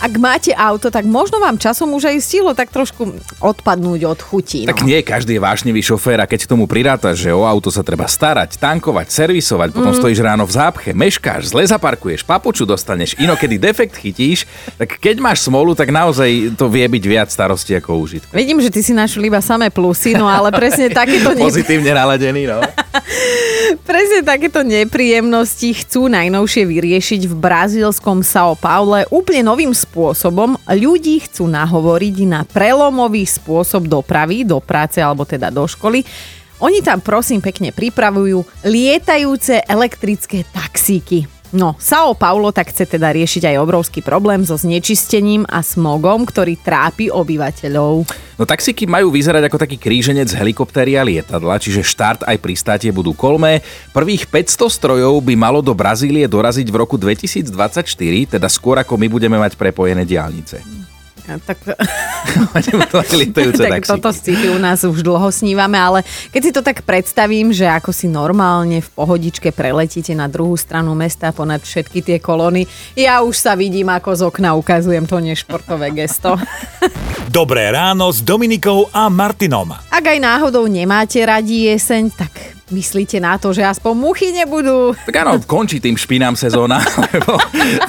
Ak máte auto, tak možno vám časom už aj stihlo tak trošku odpadnúť od chutí. No. Tak nie každý je vášnevý šofér a keď k tomu prirátaš, že o auto sa treba starať, tankovať, servisovať, potom mm. stojíš ráno v zápche, meškáš, zle zaparkuješ, papuču dostaneš, inokedy defekt chytíš, tak keď máš smolu, tak naozaj to vie byť viac starosti ako užitku. Vidím, že ty si našli iba samé plusy, no ale presne takéto... Ne... Pozitívne naladený, no. presne takéto nepríjemnosti chcú najnovšie vyriešiť v brazílskom São Paule úplne novým spôsobom. Ľudí chcú nahovoriť na prelomový spôsob dopravy do práce alebo teda do školy. Oni tam prosím pekne pripravujú lietajúce elektrické taxíky. No, Sao Paulo tak chce teda riešiť aj obrovský problém so znečistením a smogom, ktorý trápi obyvateľov. No taxíky majú vyzerať ako taký kríženec helikoptéry a lietadla, čiže štart aj pristátie budú kolmé. Prvých 500 strojov by malo do Brazílie doraziť v roku 2024, teda skôr ako my budeme mať prepojené diálnice. Tak, tak toto sci u nás už dlho snívame, ale keď si to tak predstavím, že ako si normálne v pohodičke preletíte na druhú stranu mesta ponad všetky tie kolóny, ja už sa vidím, ako z okna ukazujem to nešportové gesto. Dobré ráno s Dominikou a Martinom. Ak aj náhodou nemáte radi jeseň, tak Myslíte na to, že aspoň muchy nebudú? Tak áno, končí tým špinám sezóna, lebo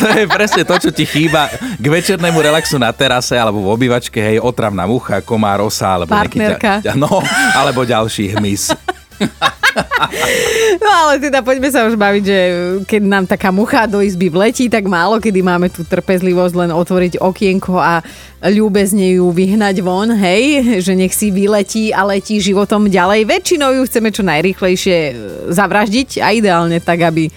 to je presne to, čo ti chýba k večernému relaxu na terase alebo v obývačke, hej, otravná mucha, komár, osa, alebo Partnerka. nejaký, no, alebo ďalší hmyz. No ale teda poďme sa už baviť, že keď nám taká mucha do izby vletí, tak málo kedy máme tú trpezlivosť len otvoriť okienko a ľúbezne ju vyhnať von, hej, že nech si vyletí a letí životom ďalej. Väčšinou ju chceme čo najrychlejšie zavraždiť a ideálne tak, aby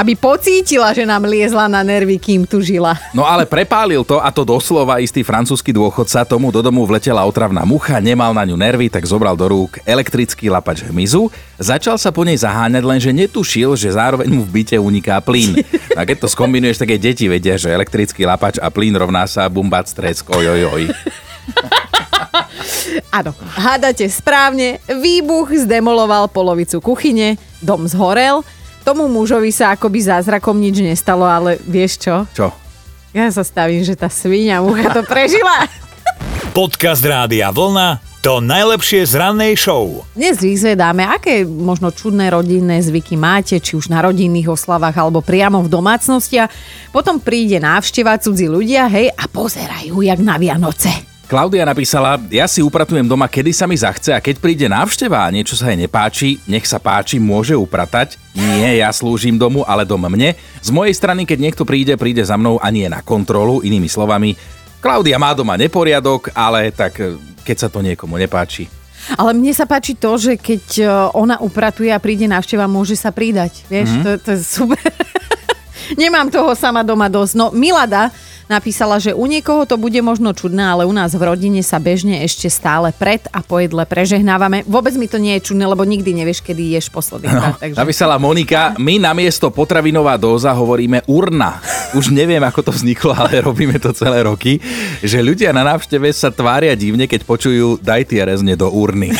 aby pocítila, že nám liezla na nervy, kým tu žila. No ale prepálil to, a to doslova istý francúzsky dôchodca, tomu do domu vletela otravná mucha, nemal na ňu nervy, tak zobral do rúk elektrický lapač hmyzu, začal sa po nej zaháňať, lenže netušil, že zároveň mu v byte uniká plyn. A keď to skombinuješ, tak aj deti vedia, že elektrický lapač a plyn rovná sa bumbac tresk, ojojoj. Áno, hádate správne, výbuch zdemoloval polovicu kuchyne, dom zhorel, tomu mužovi sa akoby zázrakom nič nestalo, ale vieš čo? Čo? Ja sa stavím, že tá svinia mucha to prežila. Podcast Rádia Vlna to najlepšie z rannej show. Dnes vyzvedáme, aké možno čudné rodinné zvyky máte, či už na rodinných oslavách alebo priamo v domácnosti a potom príde návšteva cudzí ľudia, hej, a pozerajú jak na Vianoce. Klaudia napísala, ja si upratujem doma, kedy sa mi zachce a keď príde návšteva a niečo sa jej nepáči, nech sa páči, môže upratať. Nie, ja slúžim domu, ale dom mne. Z mojej strany, keď niekto príde, príde za mnou a nie na kontrolu, inými slovami. Klaudia má doma neporiadok, ale tak eh, keď sa to niekomu nepáči. Ale mne sa páči to, že keď eh, ona upratuje a príde návšteva, môže sa pridať. Vieš, mm-hmm. to, to je super. Nemám toho sama doma dosť. No, Milada Napísala, že u niekoho to bude možno čudné, ale u nás v rodine sa bežne ešte stále pred a po jedle prežehnávame. Vôbec mi to nie je čudné, lebo nikdy nevieš, kedy ješ posledný no, takže... Napísala Monika, my namiesto potravinová dóza hovoríme urna. Už neviem, ako to vzniklo, ale robíme to celé roky, že ľudia na návšteve sa tvária divne, keď počujú daj tie rezne do urny.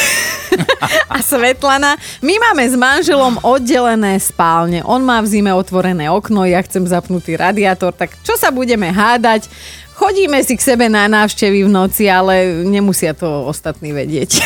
a Svetlana. My máme s manželom oddelené spálne. On má v zime otvorené okno, ja chcem zapnutý radiátor, tak čo sa budeme hádať? Chodíme si k sebe na návštevy v noci, ale nemusia to ostatní vedieť.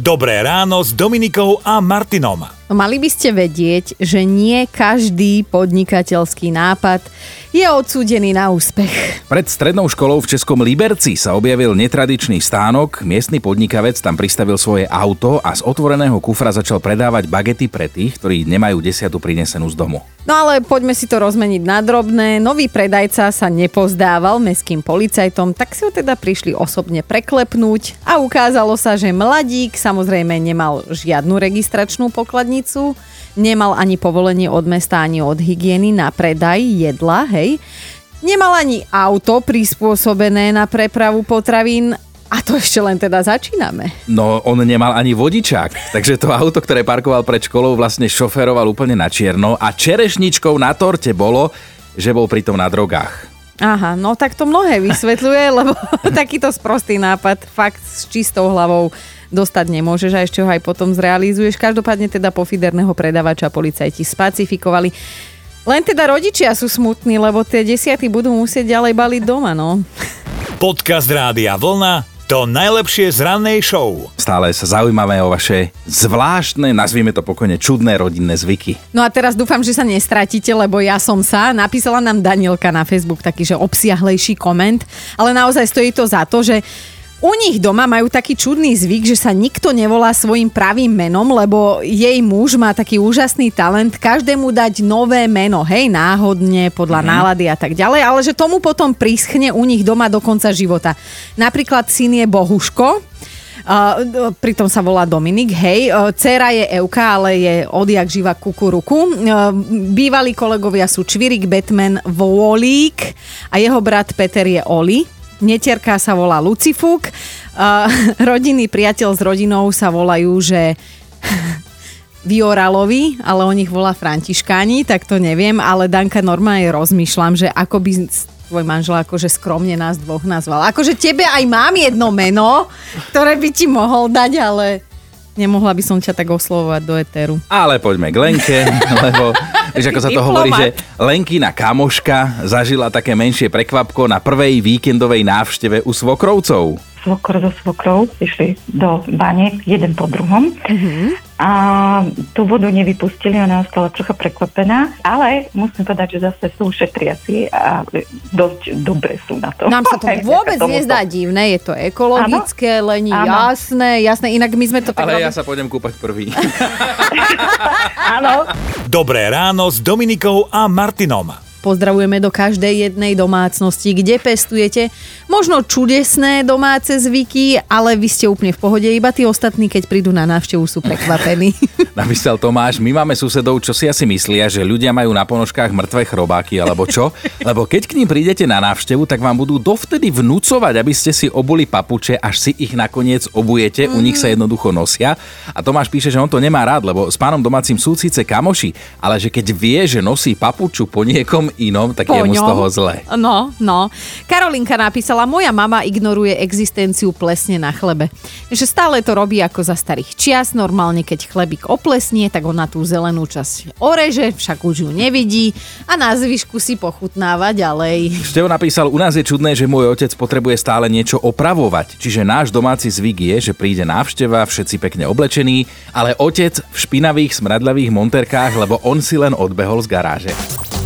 Dobré ráno s Dominikou a Martinom. Mali by ste vedieť, že nie každý podnikateľský nápad je odsúdený na úspech. Pred strednou školou v Českom Liberci sa objavil netradičný stánok. Miestny podnikavec tam pristavil svoje auto a z otvoreného kufra začal predávať bagety pre tých, ktorí nemajú desiatu prinesenú z domu. No ale poďme si to rozmeniť na drobné. Nový predajca sa nepozdával mestským policajtom, tak si ho teda prišli osobne preklepnúť a ukázalo sa, že mladík samozrejme nemal žiadnu registračnú pokladnicu, nemal ani povolenie od mesta, ani od hygieny na predaj jedla, hej. Nemal ani auto prispôsobené na prepravu potravín a to ešte len teda začíname. No, on nemal ani vodičák, takže to auto, ktoré parkoval pred školou, vlastne šoferoval úplne na čierno a čerešničkou na torte bolo, že bol pritom na drogách. Aha, no tak to mnohé vysvetľuje, lebo takýto sprostý nápad fakt s čistou hlavou dostať nemôžeš a ešte ho aj potom zrealizuješ. Každopádne teda pofiderného predavača policajti spacifikovali. Len teda rodičia sú smutní, lebo tie desiaty budú musieť ďalej baliť doma, no. Podcast Rádia Vlna to najlepšie z rannej show. Stále sa zaujímame o vaše zvláštne, nazvime to pokojne, čudné rodinné zvyky. No a teraz dúfam, že sa nestratíte, lebo ja som sa. Napísala nám Danielka na Facebook taký, že obsiahlejší koment, ale naozaj stojí to za to, že u nich doma majú taký čudný zvyk, že sa nikto nevolá svojim pravým menom, lebo jej muž má taký úžasný talent každému dať nové meno, hej, náhodne, podľa mm. nálady a tak ďalej, ale že tomu potom prischne u nich doma do konca života. Napríklad syn je Bohuško, Uh, pritom sa volá Dominik, hej. Uh, Cera je Euka, ale je odjak živa kukuruku. Uh, bývalí kolegovia sú Čvirik, Batman, Volík a jeho brat Peter je Oli. Netierka sa volá Lucifúk. Uh, rodinný priateľ s rodinou sa volajú, že Vioralovi, ale o nich volá Františkáni, tak to neviem, ale Danka normálne rozmýšľam, že ako by tvoj manžel akože skromne nás dvoch nazval. Akože tebe aj mám jedno meno, ktoré by ti mohol dať, ale nemohla by som ťa tak oslovovať do etéru. Ale poďme k Lenke, lebo Vieš, ako sa to hovorí, že Lenkina kamoška zažila také menšie prekvapko na prvej víkendovej návšteve u svokrovcov svokor so svokrou išli do bane jeden po druhom uh-huh. a tú vodu nevypustili, ona ostala trocha prekvapená, ale musím povedať, že zase sú šetriaci a dosť dobre sú na to. Nám sa to vôbec nezdá divné, je to ekologické, ano? len jasné, jasné, inak my sme to tak Ale robili... ja sa pôjdem kúpať prvý. Áno. Dobré ráno s Dominikou a Martinom. Pozdravujeme do každej jednej domácnosti, kde pestujete možno čudesné domáce zvyky, ale vy ste úplne v pohode, iba tí ostatní, keď prídu na návštevu, sú prekvapení. Napísal Tomáš, my máme susedov, čo si asi myslia, že ľudia majú na ponožkách mŕtve chrobáky alebo čo? Lebo keď k ním prídete na návštevu, tak vám budú dovtedy vnúcovať, aby ste si obuli papuče, až si ich nakoniec obujete, mm. u nich sa jednoducho nosia. A Tomáš píše, že on to nemá rád, lebo s pánom domácim sú síce kamoši, ale že keď vie, že nosí papuču po niekom inom, tak po je mu z toho zle. No, no. Karolinka napísala, moja mama ignoruje existenciu plesne na chlebe. Že stále to robí ako za starých čias, normálne keď chlebík oplesnie, tak ona tú zelenú časť oreže, však už ju nevidí a na zvyšku si pochutnáva ďalej. Števo napísal, u nás je čudné, že môj otec potrebuje stále niečo opravovať. Čiže náš domáci zvyk je, že príde návšteva, všetci pekne oblečení, ale otec v špinavých smradľavých monterkách, lebo on si len odbehol z garáže.